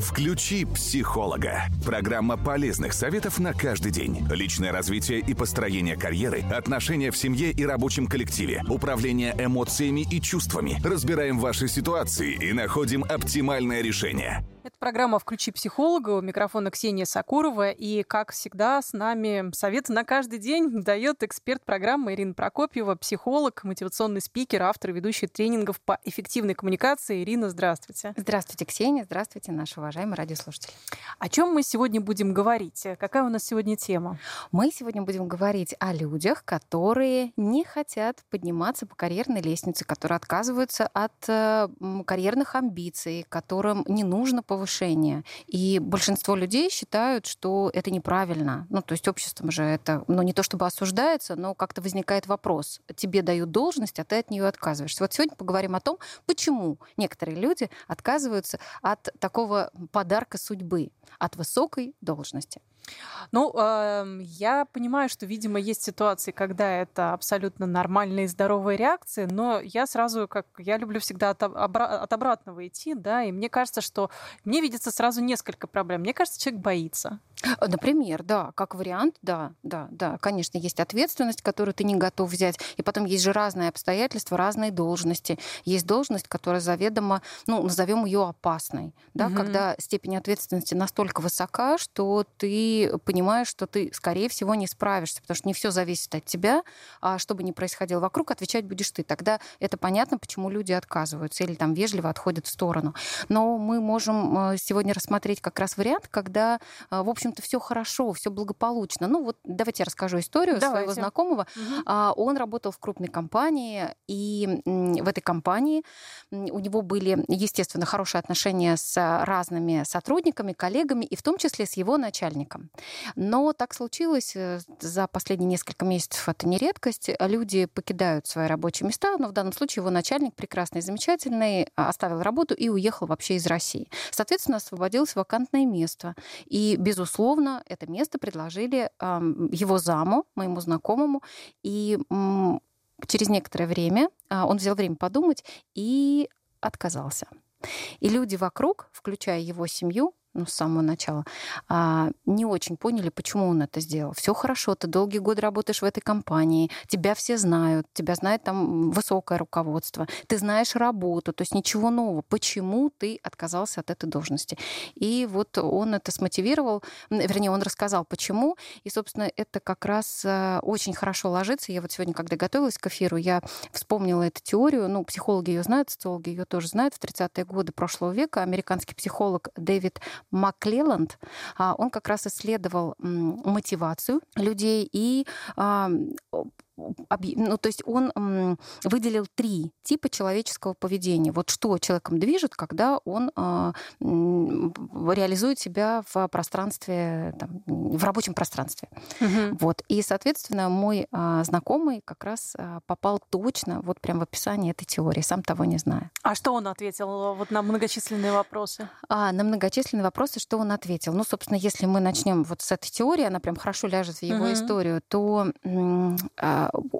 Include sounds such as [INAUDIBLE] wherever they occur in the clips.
Включи психолога. Программа полезных советов на каждый день. Личное развитие и построение карьеры, отношения в семье и рабочем коллективе, управление эмоциями и чувствами. Разбираем ваши ситуации и находим оптимальное решение. Это программа «Включи психолога». У микрофона Ксения Сакурова. И, как всегда, с нами совет на каждый день дает эксперт программы Ирина Прокопьева, психолог, мотивационный спикер, автор и ведущий тренингов по эффективной коммуникации. Ирина, здравствуйте. Здравствуйте, Ксения. Здравствуйте, наши уважаемые радиослушатели. О чем мы сегодня будем говорить? Какая у нас сегодня тема? Мы сегодня будем говорить о людях, которые не хотят подниматься по карьерной лестнице, которые отказываются от э, карьерных амбиций, которым не нужно повышать повышения. И большинство людей считают, что это неправильно. Ну, то есть обществом же это, ну, не то чтобы осуждается, но как-то возникает вопрос. Тебе дают должность, а ты от нее отказываешься. Вот сегодня поговорим о том, почему некоторые люди отказываются от такого подарка судьбы, от высокой должности. Ну, э, я понимаю, что, видимо, есть ситуации, когда это абсолютно нормальная и здоровая реакция, но я сразу, как я люблю всегда от, обра- от обратного идти, да, и мне кажется, что мне видится сразу несколько проблем. Мне кажется, человек боится. Э, например, да, как вариант, да, да, да. Конечно, есть ответственность, которую ты не готов взять. И потом есть же разные обстоятельства, разные должности. Есть должность, которая заведомо, ну, назовем ее опасной, да, угу. когда степень ответственности настолько высока, что ты понимаешь, что ты, скорее всего, не справишься, потому что не все зависит от тебя, а что бы ни происходило вокруг, отвечать будешь ты. Тогда это понятно, почему люди отказываются или там вежливо отходят в сторону. Но мы можем э, сегодня рассмотреть как раз вариант, когда, э, в общем, общем-то, все хорошо, все благополучно. Ну вот давайте я расскажу историю давайте. своего знакомого. Угу. Он работал в крупной компании, и в этой компании у него были, естественно, хорошие отношения с разными сотрудниками, коллегами, и в том числе с его начальником. Но так случилось э, за последние несколько месяцев, это не редкость, люди покидают свои рабочие места, но в данном случае его начальник прекрасный, замечательный, оставил работу и уехал вообще из России. Соответственно, освободилось вакантное место. И, безусловно, безусловно, это место предложили его заму, моему знакомому, и через некоторое время а, он взял время подумать и отказался. И люди вокруг, включая его семью, ну, с самого начала, а, не очень поняли, почему он это сделал. Все хорошо, ты долгие годы работаешь в этой компании, тебя все знают, тебя знает там высокое руководство, ты знаешь работу, то есть ничего нового. Почему ты отказался от этой должности? И вот он это смотивировал, вернее, он рассказал, почему, и, собственно, это как раз э, очень хорошо ложится. Я вот сегодня, когда готовилась к эфиру, я вспомнила эту теорию, ну, психологи ее знают, социологи ее тоже знают, в 30-е годы прошлого века американский психолог Дэвид Маклелланд, а, он как раз исследовал мотивацию людей и а, ну, то есть он выделил три типа человеческого поведения. Вот что человеком движет, когда он а, реализует себя в пространстве, там, в рабочем пространстве. Угу. Вот. И, соответственно, мой а, знакомый как раз а, попал точно вот прям в описание этой теории, сам того не зная. А что он ответил вот на многочисленные вопросы? А, на многочисленные вопросы, что он ответил? Ну, собственно, если мы начнем вот с этой теории, она прям хорошо ляжет в его угу. историю, то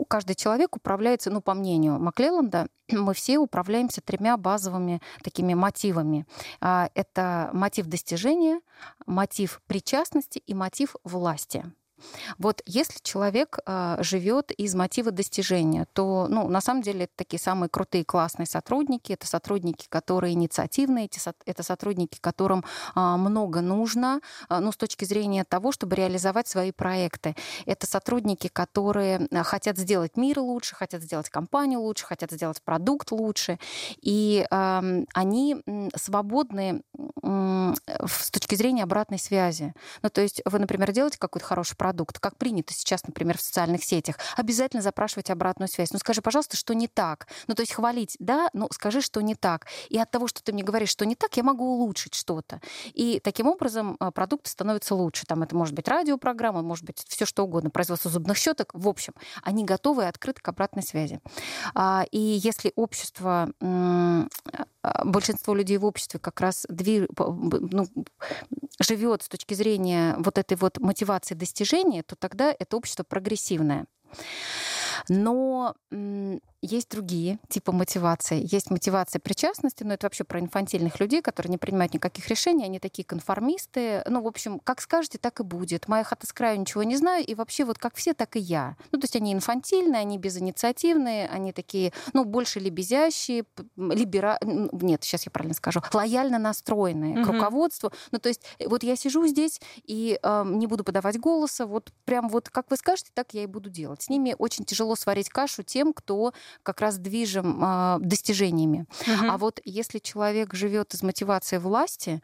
каждый человек управляется, ну, по мнению Маклелланда, [CLEARS THROAT] мы все управляемся тремя базовыми такими мотивами. А, это мотив достижения, мотив причастности и мотив власти. Вот если человек э, живет из мотива достижения, то, ну, на самом деле, это такие самые крутые, классные сотрудники. Это сотрудники, которые инициативные, это сотрудники, которым э, много нужно, э, ну, с точки зрения того, чтобы реализовать свои проекты. Это сотрудники, которые хотят сделать мир лучше, хотят сделать компанию лучше, хотят сделать продукт лучше. И э, они свободны э, с точки зрения обратной связи. Ну, то есть вы, например, делаете какой-то хороший продукт, продукт, как принято сейчас, например, в социальных сетях, обязательно запрашивать обратную связь. Ну скажи, пожалуйста, что не так. Ну то есть хвалить, да, но скажи, что не так. И от того, что ты мне говоришь, что не так, я могу улучшить что-то. И таким образом э, продукты становятся лучше. Там это может быть радиопрограмма, может быть все что угодно, производство зубных щеток. В общем, они готовы и открыты к обратной связи. А, и если общество а, большинство людей в обществе как раз движ... ну, живет с точки зрения вот этой вот мотивации достижения, то тогда это общество прогрессивное. Но есть другие типы мотивации. Есть мотивация причастности, но это вообще про инфантильных людей, которые не принимают никаких решений, они такие конформисты. Ну, в общем, как скажете, так и будет. Моя хата с краю ничего не знаю, и вообще вот как все, так и я. Ну, то есть они инфантильные, они безинициативные, они такие, ну, больше лебезящие, либера... Нет, сейчас я правильно скажу, лояльно настроенные угу. к руководству. Ну, то есть вот я сижу здесь и э, не буду подавать голоса, вот прям вот как вы скажете, так я и буду делать. С ними очень тяжело сварить кашу тем, кто как раз движим э, достижениями. Угу. А вот если человек живет из мотивации власти,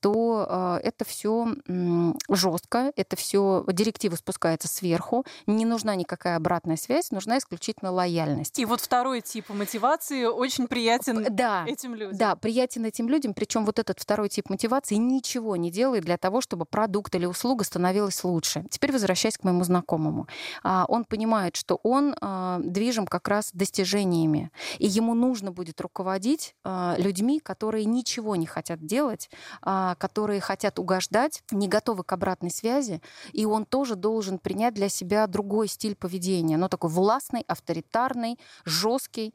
то э, это все э, жестко, это все директива спускается сверху, не нужна никакая обратная связь, нужна исключительно лояльность. И вот второй тип мотивации очень приятен да, этим людям. Да, приятен этим людям, причем вот этот второй тип мотивации ничего не делает для того, чтобы продукт или услуга становилась лучше. Теперь возвращаясь к моему знакомому. А, он понимает, что он а, движим как раз достижениями, и ему нужно будет руководить а, людьми, которые ничего не хотят делать, которые хотят угождать, не готовы к обратной связи, и он тоже должен принять для себя другой стиль поведения, но такой властный, авторитарный, жесткий,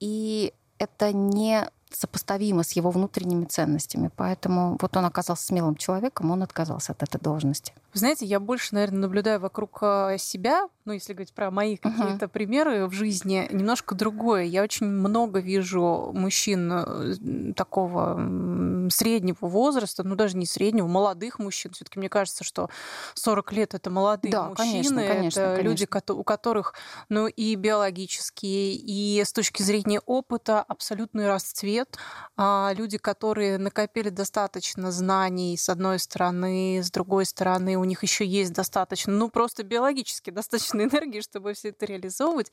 и это не сопоставимо с его внутренними ценностями. Поэтому вот он оказался смелым человеком, он отказался от этой должности. знаете, я больше, наверное, наблюдаю вокруг э, себя, ну, если говорить про мои какие-то uh-huh. примеры в жизни, немножко другое. Я очень много вижу мужчин э, такого среднего возраста, ну, даже не среднего, молодых мужчин. все таки мне кажется, что 40 лет — это молодые да, мужчины. Конечно, конечно, это конечно. люди, у которых, ну, и биологические, и с точки зрения опыта абсолютный расцвет. А люди, которые накопили достаточно знаний, с одной стороны, с другой стороны, у них еще есть достаточно, ну просто биологически [LAUGHS] достаточно энергии, чтобы все это реализовывать.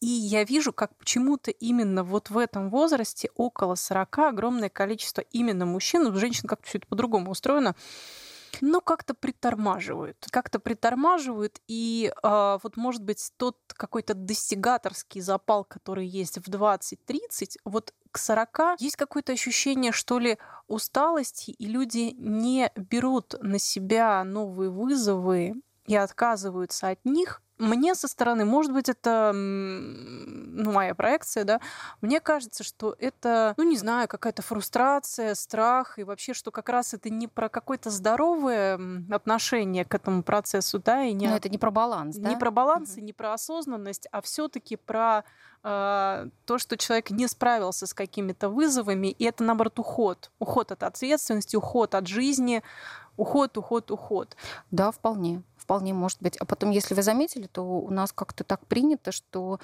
И я вижу, как почему-то именно вот в этом возрасте, около 40, огромное количество именно мужчин, у женщин как-то все это по-другому устроено, ну, как-то притормаживают. Как-то притормаживают, и э, вот, может быть, тот какой-то достигаторский запал, который есть в 20-30, вот к 40 есть какое-то ощущение, что ли, усталости, и люди не берут на себя новые вызовы и отказываются от них, мне со стороны, может быть, это ну, моя проекция, да, мне кажется, что это, ну, не знаю, какая-то фрустрация, страх, и вообще, что как раз это не про какое-то здоровое отношение к этому процессу, да, и не... Но это не про баланс, да? Не про баланс угу. и не про осознанность, а все таки про э, то, что человек не справился с какими-то вызовами, и это, наоборот, уход. Уход от ответственности, уход от жизни, уход, уход, уход. Да, вполне вполне может быть. А потом, если вы заметили, то у нас как-то так принято, что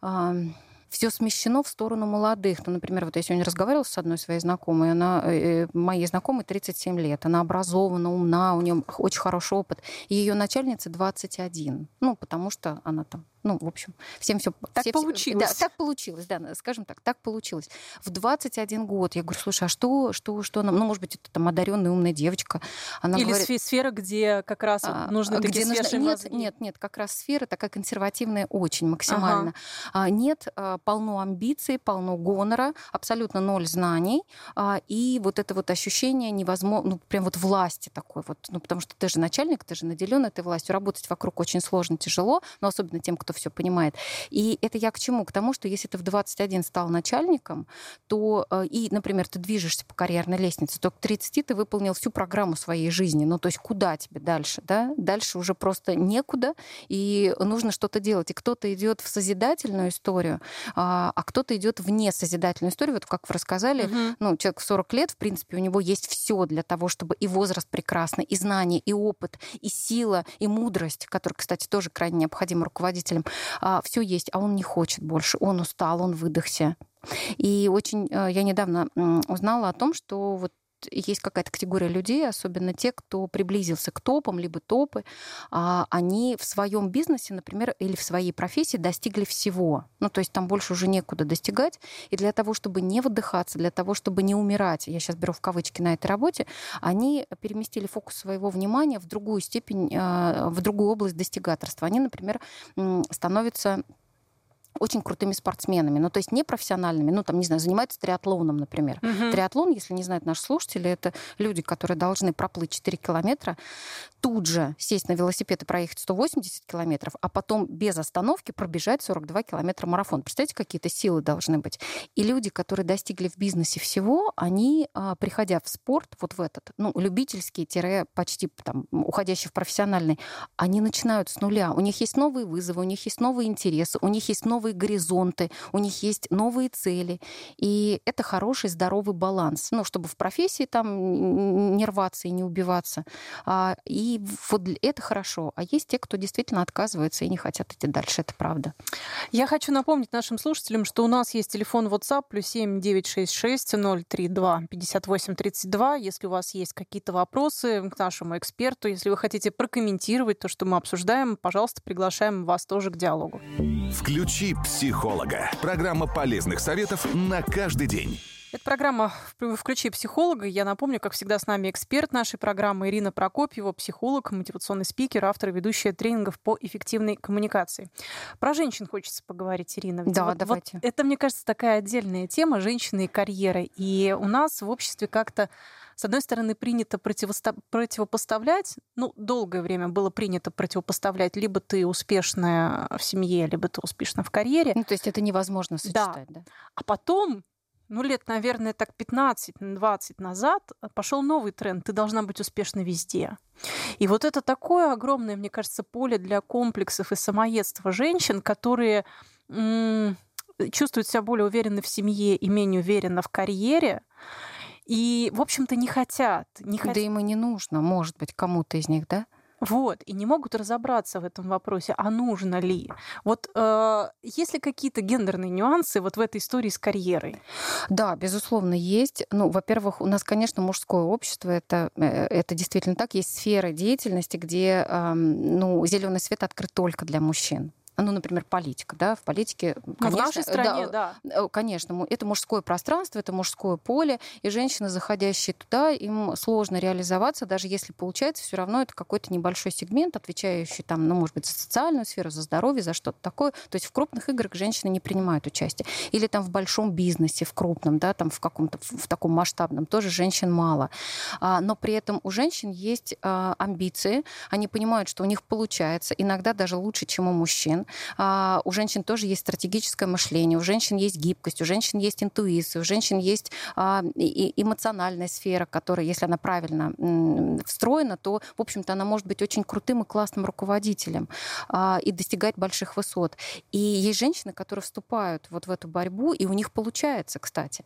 э, все смещено в сторону молодых. Ну, например, вот я сегодня разговаривала с одной своей знакомой, она, э, э моей знакомой 37 лет, она образована, умна, у нее очень хороший опыт. Ее начальница 21. Ну, потому что она там ну, в общем, всем все... Так все, получилось. Да, так получилось, да, скажем так, так получилось. В 21 год я говорю, слушай, а что, что, что нам... Ну, может быть, это там одаренная умная девочка. Она Или говорит, сфера, где как раз а, нужны где такие нужно... Нет, мозги. нет, нет, как раз сфера такая консервативная очень максимально. Ага. А, нет, а, полно амбиций, полно гонора, абсолютно ноль знаний. А, и вот это вот ощущение невозможно, ну, прям вот власти такой вот. Ну, потому что ты же начальник, ты же наделен этой властью. Работать вокруг очень сложно, тяжело, но особенно тем, кто кто все понимает. И это я к чему? К тому, что если ты в 21 стал начальником, то э, и, например, ты движешься по карьерной лестнице, то к 30 ты выполнил всю программу своей жизни. Ну, то есть куда тебе дальше? Да? Дальше уже просто некуда, и нужно что-то делать. И кто-то идет в созидательную историю, а, а кто-то идет в несозидательную историю. Вот как вы рассказали, угу. ну, человек в 40 лет, в принципе, у него есть все для того, чтобы и возраст прекрасный, и знания, и опыт, и сила, и мудрость, которая, кстати, тоже крайне необходима руководителям родителям, а, все есть, а он не хочет больше, он устал, он выдохся. И очень э, я недавно узнала о том, что вот есть какая-то категория людей, особенно те, кто приблизился к топам, либо топы, а, они в своем бизнесе, например, или в своей профессии достигли всего. Ну, то есть там больше уже некуда достигать. И для того, чтобы не выдыхаться, для того, чтобы не умирать, я сейчас беру в кавычки на этой работе, они переместили фокус своего внимания в другую степень, а, в другую область достигаторства. Они, например, становятся очень крутыми спортсменами, ну, то есть не профессиональными, ну, там, не знаю, занимаются триатлоном, например. Угу. Триатлон, если не знают наши слушатели, это люди, которые должны проплыть 4 километра, тут же сесть на велосипед и проехать 180 километров, а потом без остановки пробежать 42 километра марафон. Представляете, какие-то силы должны быть. И люди, которые достигли в бизнесе всего, они, а, приходя в спорт, вот в этот, ну, любительский, почти там, уходящий в профессиональный, они начинают с нуля. У них есть новые вызовы, у них есть новые интересы, у них есть новые горизонты, у них есть новые цели. И это хороший, здоровый баланс. Ну, чтобы в профессии там не рваться и не убиваться. А, и вот это хорошо. А есть те, кто действительно отказывается и не хотят идти дальше. Это правда. Я хочу напомнить нашим слушателям, что у нас есть телефон WhatsApp плюс 7 966 032 58 32. Если у вас есть какие-то вопросы к нашему эксперту, если вы хотите прокомментировать то, что мы обсуждаем, пожалуйста, приглашаем вас тоже к диалогу. Включи психолога. Программа полезных советов на каждый день. Это программа «Включи психолога». Я напомню, как всегда, с нами эксперт нашей программы Ирина Прокопьева, психолог, мотивационный спикер, автор и ведущая тренингов по эффективной коммуникации. Про женщин хочется поговорить, Ирина. Ведь да, вот, давайте. Вот это, мне кажется, такая отдельная тема женщины и карьеры. И у нас в обществе как-то с одной стороны, принято противопоставлять, ну, долгое время было принято противопоставлять, либо ты успешная в семье, либо ты успешна в карьере. Ну, то есть это невозможно сочетать, да? да? А потом ну, лет, наверное, так 15-20 назад пошел новый тренд. Ты должна быть успешна везде. И вот это такое огромное, мне кажется, поле для комплексов и самоедства женщин, которые м- чувствуют себя более уверенно в семье и менее уверенно в карьере. И, в общем-то, не хотят. Не хот... Да им и не нужно, может быть, кому-то из них, да? Вот, и не могут разобраться в этом вопросе, а нужно ли. Вот э, есть ли какие-то гендерные нюансы вот в этой истории с карьерой? Да, безусловно, есть. Ну, во-первых, у нас, конечно, мужское общество, это, э, это действительно так. Есть сферы деятельности, где э, ну, зеленый свет открыт только для мужчин ну, например, политика, да, в политике, конечно, ну, в нашей стране, да, да, э, конечно, это мужское пространство, это мужское поле, и женщины, заходящие туда, им сложно реализоваться, даже если получается, все равно это какой-то небольшой сегмент, отвечающий там, ну, может быть, за социальную сферу, за здоровье, за что-то такое. То есть в крупных играх женщины не принимают участие. Или там в большом бизнесе, в крупном, да, там в каком-то, в таком масштабном, тоже женщин мало. А, но при этом у женщин есть а, амбиции, они понимают, что у них получается, иногда даже лучше, чем у мужчин. А, у женщин тоже есть стратегическое мышление, у женщин есть гибкость, у женщин есть интуиция, у женщин есть а, эмоциональная сфера, которая, если она правильно встроена, то, в общем-то, она может быть очень крутым и классным руководителем а, и достигать больших высот. И есть женщины, которые вступают вот в эту борьбу, и у них получается, кстати.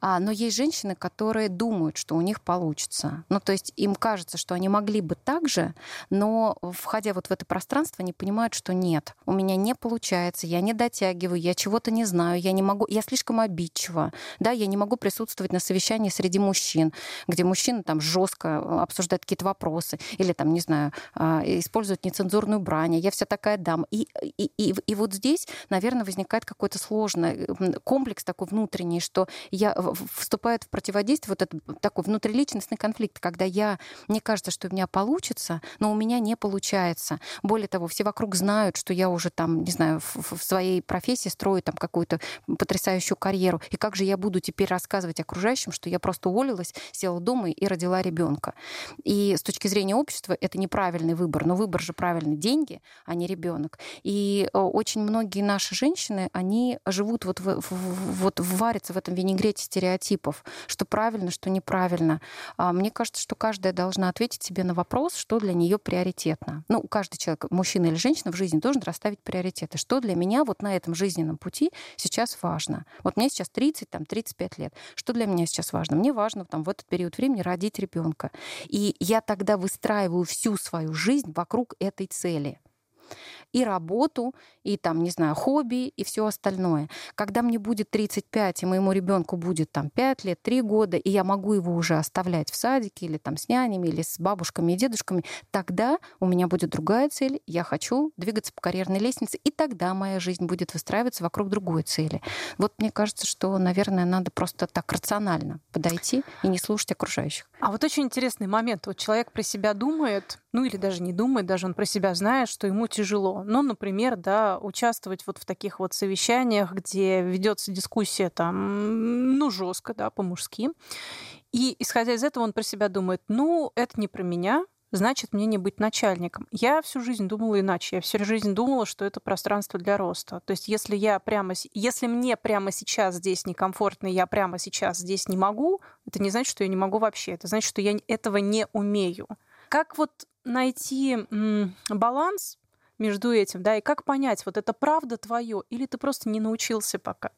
Но есть женщины, которые думают, что у них получится. Ну, то есть им кажется, что они могли бы так же, но, входя вот в это пространство, они понимают, что нет, у меня не получается, я не дотягиваю, я чего-то не знаю, я не могу, я слишком обидчива, да, я не могу присутствовать на совещании среди мужчин, где мужчины там жестко э, обсуждают какие-то вопросы или там, не знаю, а, используют нецензурную брань, а я вся такая дама. И, и, и, и вот здесь, наверное, возникает какой-то сложный комплекс такой внутренний, что я вступает в противодействие вот этот такой внутриличностный конфликт, когда я, мне кажется, что у меня получится, но у меня не получается. Более того, все вокруг знают, что я уже уже там, не знаю, в, в своей профессии строю там какую-то потрясающую карьеру. И как же я буду теперь рассказывать окружающим, что я просто уволилась, села дома и родила ребенка. И с точки зрения общества это неправильный выбор. Но выбор же правильный деньги, а не ребенок. И э, очень многие наши женщины, они живут вот, в, в, вот варятся в этом винегрете стереотипов, что правильно, что неправильно. А мне кажется, что каждая должна ответить себе на вопрос, что для нее приоритетно. Ну, каждый человек, мужчина или женщина в жизни должен расставить расставить приоритеты. Что для меня вот на этом жизненном пути сейчас важно? Вот мне сейчас 30, там, 35 лет. Что для меня сейчас важно? Мне важно там, в этот период времени родить ребенка. И я тогда выстраиваю всю свою жизнь вокруг этой цели и работу, и там, не знаю, хобби, и все остальное. Когда мне будет 35, и моему ребенку будет там 5 лет, 3 года, и я могу его уже оставлять в садике или там с нянями, или с бабушками и дедушками, тогда у меня будет другая цель, я хочу двигаться по карьерной лестнице, и тогда моя жизнь будет выстраиваться вокруг другой цели. Вот мне кажется, что, наверное, надо просто так рационально подойти и не слушать окружающих. А вот очень интересный момент. Вот человек про себя думает, ну или даже не думает, даже он про себя знает, что ему тяжело? Ну, например, да, участвовать вот в таких вот совещаниях, где ведется дискуссия там, ну, жестко, да, по-мужски. И исходя из этого он про себя думает, ну, это не про меня, значит мне не быть начальником. Я всю жизнь думала иначе. Я всю жизнь думала, что это пространство для роста. То есть если я прямо, если мне прямо сейчас здесь некомфортно, я прямо сейчас здесь не могу, это не значит, что я не могу вообще. Это значит, что я этого не умею. Как вот найти баланс между этим, да, и как понять, вот это правда твое, или ты просто не научился пока?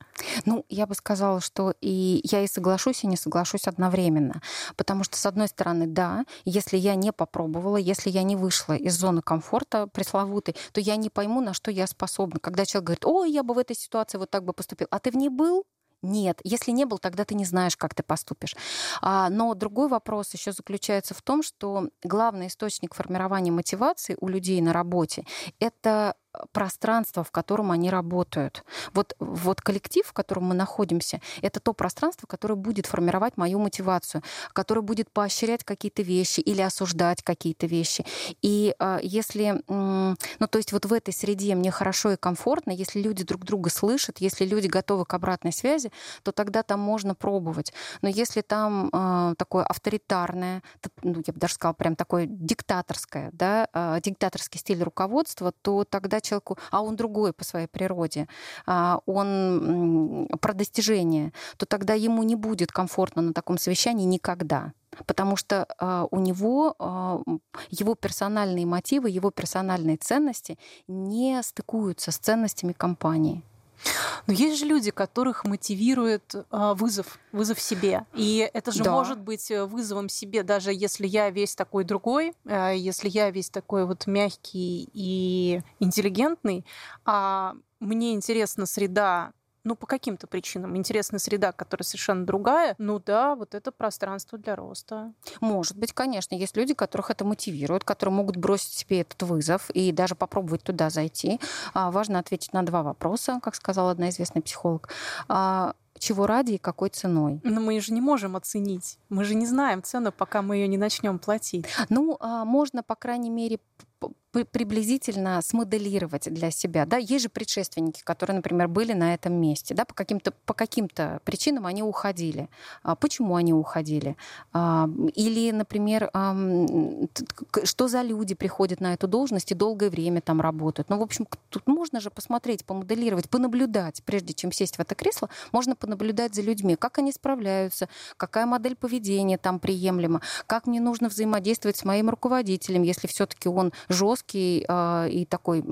Ну, я бы сказала, что и я и соглашусь, и не соглашусь одновременно. Потому что, с одной стороны, да, если я не попробовала, если я не вышла из зоны комфорта пресловутой, то я не пойму, на что я способна. Когда человек говорит, ой, я бы в этой ситуации вот так бы поступил, а ты в ней был? Нет, если не был, тогда ты не знаешь, как ты поступишь. А, но другой вопрос еще заключается в том, что главный источник формирования мотивации у людей на работе это пространство, в котором они работают. Вот, вот коллектив, в котором мы находимся, это то пространство, которое будет формировать мою мотивацию, которое будет поощрять какие-то вещи или осуждать какие-то вещи. И э, если, э, ну то есть вот в этой среде мне хорошо и комфортно, если люди друг друга слышат, если люди готовы к обратной связи, то тогда там можно пробовать. Но если там э, такое авторитарное, ну я бы даже сказала прям такое диктаторское, да, э, диктаторский стиль руководства, то тогда человеку, а он другой по своей природе, а, он про достижение, то тогда ему не будет комфортно на таком совещании никогда потому что э, у него э, его персональные мотивы, его персональные ценности не стыкуются с ценностями компании. Но есть же люди, которых мотивирует э, вызов, вызов себе. И это же да. может быть э, вызовом себе, даже если я весь такой другой, э, если я весь такой вот мягкий и интеллигентный, а мне интересна среда ну, по каким-то причинам интересна среда, которая совершенно другая, ну да, вот это пространство для роста. Может быть, конечно. Есть люди, которых это мотивирует, которые могут бросить себе этот вызов и даже попробовать туда зайти. А, важно ответить на два вопроса, как сказала одна известная психолог а, чего ради и какой ценой. Но мы же не можем оценить. Мы же не знаем цену, пока мы ее не начнем платить. Ну, а, можно, по крайней мере, приблизительно смоделировать для себя. Да? Есть же предшественники, которые, например, были на этом месте. Да? По, каким-то, по каким-то причинам они уходили. А почему они уходили? А, или, например, что за люди приходят на эту должность и долгое время там работают. Ну, в общем, тут можно же посмотреть, помоделировать, понаблюдать. Прежде чем сесть в это кресло, можно понаблюдать за людьми, как они справляются, какая модель поведения там приемлема, как мне нужно взаимодействовать с моим руководителем, если все-таки он жесткий э, и такой,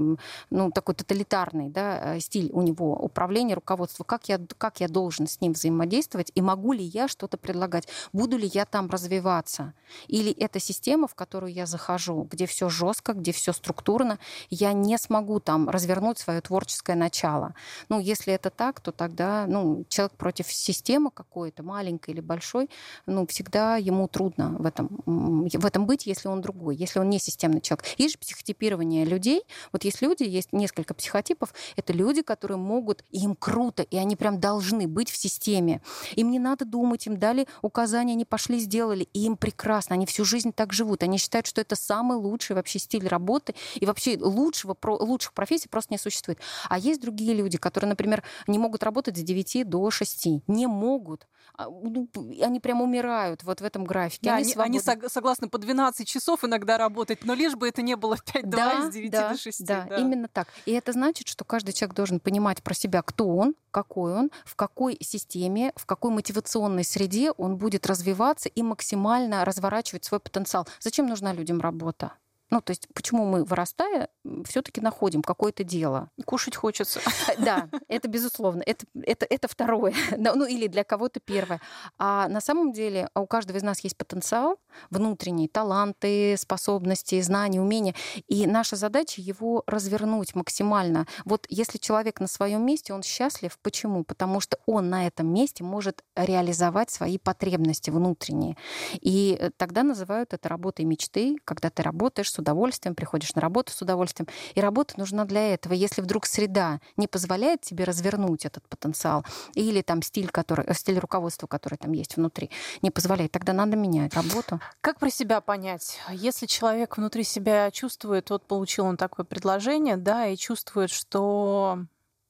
ну, такой тоталитарный да, э, стиль у него управления, руководства. Как я, как я должен с ним взаимодействовать и могу ли я что-то предлагать? Буду ли я там развиваться? Или это система, в которую я захожу, где все жестко, где все структурно, я не смогу там развернуть свое творческое начало. Ну, если это так, то тогда ну, человек против системы какой-то, маленькой или большой, ну, всегда ему трудно в этом, в этом быть, если он другой, если он не системный человек. Есть же психотипирование людей. Вот есть люди, есть несколько психотипов. Это люди, которые могут, им круто, и они прям должны быть в системе. Им не надо думать, им дали указания, они пошли, сделали, и им прекрасно. Они всю жизнь так живут. Они считают, что это самый лучший вообще стиль работы, и вообще лучшего, лучших профессий просто не существует. А есть другие люди, которые, например, не могут работать с 9 до 6. Не могут. А, ну, они прям умирают вот в этом графике. Да, они, они, они согласны по 12 часов иногда работать, но лишь бы это не было 5-2 да, из 9 да, до 6. Да, да, именно так. И это значит, что каждый человек должен понимать про себя, кто он, какой он, в какой системе, в какой мотивационной среде он будет развиваться и максимально разворачивать свой потенциал. Зачем нужна людям работа? Ну, то есть, почему мы, вырастая, все-таки находим какое-то дело. Кушать хочется. [LAUGHS] Да, это безусловно. Это, это, это второе. [LAUGHS] Ну, или для кого-то первое. А на самом деле у каждого из нас есть потенциал внутренний, таланты, способности, знания, умения. И наша задача его развернуть максимально. Вот если человек на своем месте, он счастлив. Почему? Потому что он на этом месте может реализовать свои потребности внутренние. И э, тогда называют это работой мечты, когда ты работаешь с удовольствием, приходишь на работу с удовольствием. И работа нужна для этого. Если вдруг среда не позволяет тебе развернуть этот потенциал, или там стиль, который, э, стиль руководства, который там есть внутри, не позволяет, тогда надо менять работу. Как про себя понять? Если человек внутри себя чувствует, вот получил он такое предложение, да, и чувствует, что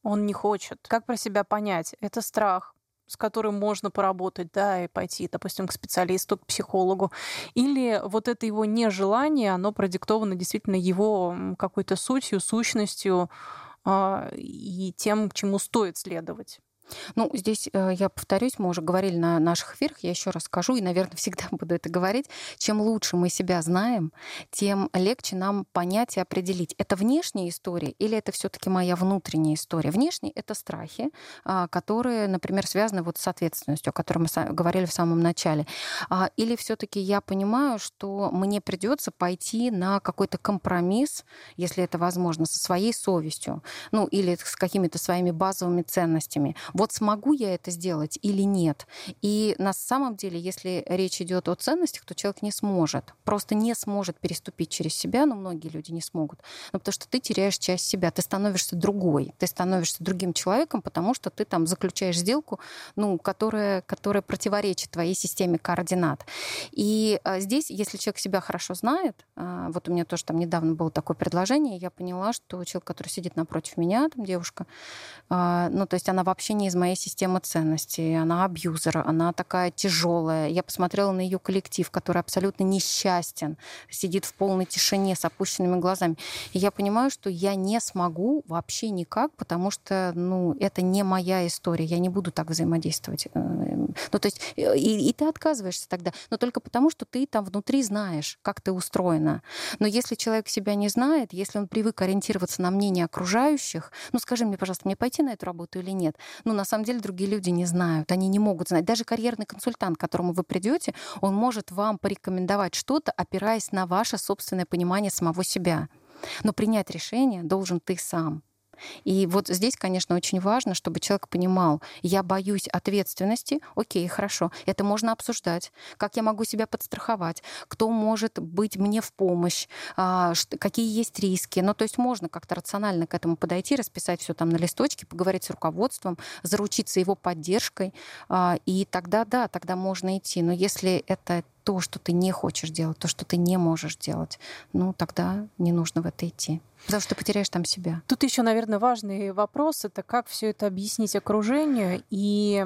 он не хочет. Как про себя понять? Это страх, с которым можно поработать, да, и пойти, допустим, к специалисту, к психологу. Или вот это его нежелание, оно продиктовано действительно его какой-то сутью, сущностью э, и тем, чему стоит следовать. Ну, здесь э, я повторюсь, мы уже говорили на наших эфирах, я еще раз скажу, и, наверное, [LAUGHS] всегда буду это говорить. Чем лучше мы себя знаем, тем легче нам понять и определить, это внешняя история или это все-таки моя внутренняя история. Внешние это страхи, а, которые, например, связаны вот с ответственностью, о которой мы говорили в самом начале. А, или все-таки я понимаю, что мне придется пойти на какой-то компромисс, если это возможно, со своей совестью, ну или с какими-то своими базовыми ценностями вот смогу я это сделать или нет. И на самом деле, если речь идет о ценностях, то человек не сможет, просто не сможет переступить через себя, но многие люди не смогут, ну, потому что ты теряешь часть себя, ты становишься другой, ты становишься другим человеком, потому что ты там заключаешь сделку, ну, которая, которая противоречит твоей системе координат. И а, здесь, если человек себя хорошо знает, а, вот у меня тоже там недавно было такое предложение, я поняла, что человек, который сидит напротив меня, там девушка, а, ну, то есть она вообще не из моей системы ценностей. Она абьюзер, она такая тяжелая. Я посмотрела на ее коллектив, который абсолютно несчастен, сидит в полной тишине с опущенными глазами. И я понимаю, что я не смогу вообще никак, потому что ну, это не моя история. Я не буду так взаимодействовать. Э, ну, то есть, э, и, и ты отказываешься тогда, но только потому, что ты там внутри знаешь, как ты устроена. Но если человек себя не знает, если он привык ориентироваться на мнение окружающих, ну, скажи мне, пожалуйста, мне пойти на эту работу или нет? Ну, на самом деле другие люди не знают, они не могут знать. Даже карьерный консультант, к которому вы придете, он может вам порекомендовать что-то, опираясь на ваше собственное понимание самого себя. Но принять решение должен ты сам. И вот здесь, конечно, очень важно, чтобы человек понимал, я боюсь ответственности, окей, хорошо, это можно обсуждать, как я могу себя подстраховать, кто может быть мне в помощь, а, какие есть риски. Ну, то есть можно как-то рационально к этому подойти, расписать все там на листочке, поговорить с руководством, заручиться его поддержкой, а, и тогда, да, тогда можно идти. Но если это то, что ты не хочешь делать, то, что ты не можешь делать, ну, тогда не нужно в это идти. Потому что ты потеряешь там себя. Тут еще, наверное, важный вопрос это как все это объяснить окружению и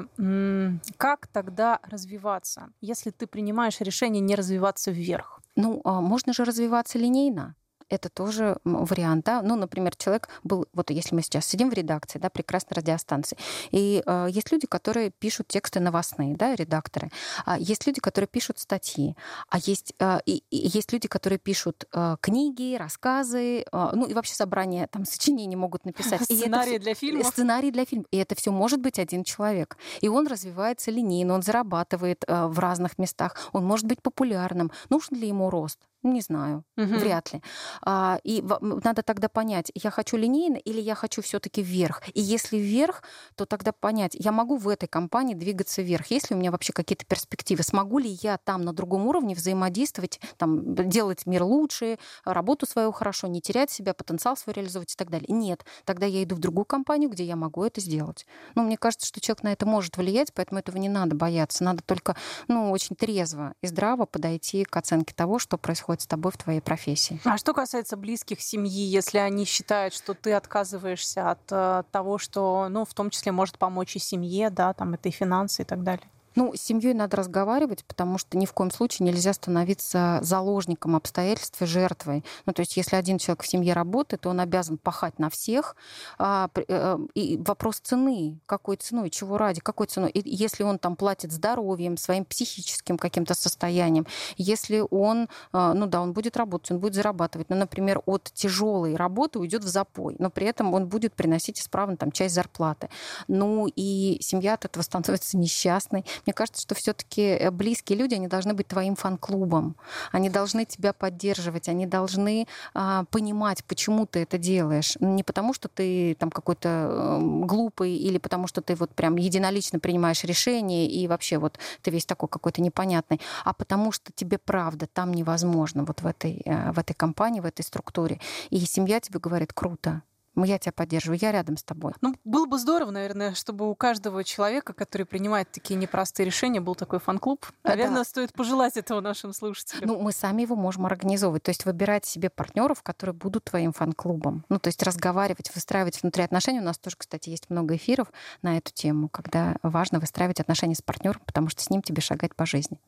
как тогда развиваться, если ты принимаешь решение не развиваться вверх. Ну, а можно же развиваться линейно это тоже вариант, да. Ну, например, человек был, вот если мы сейчас сидим в редакции, да, прекрасной радиостанции, и э, есть люди, которые пишут тексты новостные, да, редакторы, а есть люди, которые пишут статьи, а есть, э, и, и есть люди, которые пишут э, книги, рассказы, э, ну, и вообще собрание там сочинений могут написать. Сценарии для фильма. Сценарий для фильма. И это все может быть один человек. И он развивается линейно, он зарабатывает э, в разных местах, он может быть популярным. Нужен ли ему рост? Не знаю, угу. вряд ли. А, и надо тогда понять, я хочу линейно или я хочу все-таки вверх. И если вверх, то тогда понять, я могу в этой компании двигаться вверх. Есть ли у меня вообще какие-то перспективы? Смогу ли я там на другом уровне взаимодействовать, там, делать мир лучше, работу свою хорошо, не терять себя, потенциал свой реализовать и так далее? Нет. Тогда я иду в другую компанию, где я могу это сделать. Ну, мне кажется, что человек на это может влиять, поэтому этого не надо бояться. Надо только, ну, очень трезво и здраво подойти к оценке того, что происходит с тобой в твоей профессии. А что касается близких семьи, если они считают, что ты отказываешься от э, того, что, ну, в том числе может помочь и семье, да, там это и финансы и так далее? Ну, с семьей надо разговаривать, потому что ни в коем случае нельзя становиться заложником обстоятельств и жертвой. Ну, то есть, если один человек в семье работает, то он обязан пахать на всех. А, э, и вопрос цены, какой ценой, чего ради, какой ценой. И если он там платит здоровьем, своим психическим каким-то состоянием, если он, а, ну да, он будет работать, он будет зарабатывать, ну, например, от тяжелой работы уйдет в запой, но при этом он будет приносить исправно там часть зарплаты. Ну и семья от этого становится несчастной. Мне кажется, что все-таки э, близкие люди, они должны быть твоим фан-клубом. Они должны тебя поддерживать, они должны а, понимать, почему ты это делаешь. Не потому, что ты там какой-то э, глупый или потому, что ты вот прям единолично принимаешь решение и вообще вот ты весь такой какой-то непонятный, а потому что тебе правда там невозможно вот в этой, э, в этой компании, в этой структуре. И семья тебе говорит, круто, Я тебя поддерживаю, я рядом с тобой. Ну, было бы здорово, наверное, чтобы у каждого человека, который принимает такие непростые решения, был такой фан-клуб. Наверное, да. стоит пожелать этого нашим слушателям. Ну, мы сами его можем организовывать. То есть выбирать себе партнеров, которые будут твоим фан-клубом. Ну, то есть разговаривать, выстраивать внутри отношений. У нас тоже, кстати, есть много эфиров на эту тему, когда важно выстраивать отношения с партнером, потому что с ним тебе шагать по жизни.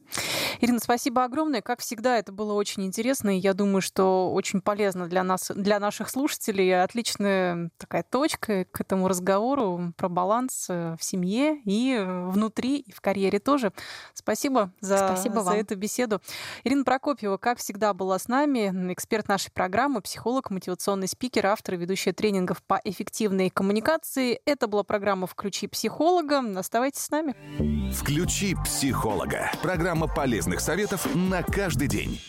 Ирина, спасибо огромное. Как всегда, это было очень интересно, и я думаю, что очень полезно для нас, для наших слушателей. Отличная такая точка к этому разговору про баланс э, в семье и внутри, и в карьере тоже. Спасибо за, Спасибо за эту беседу. Ирина Прокопьева, как всегда, была с нами, эксперт нашей программы, психолог, мотивационный спикер, автор и ведущая тренингов по эффективной коммуникации. Это была программа «Включи психолога». Оставайтесь с нами. «Включи психолога». Программа полезных советов на каждый день.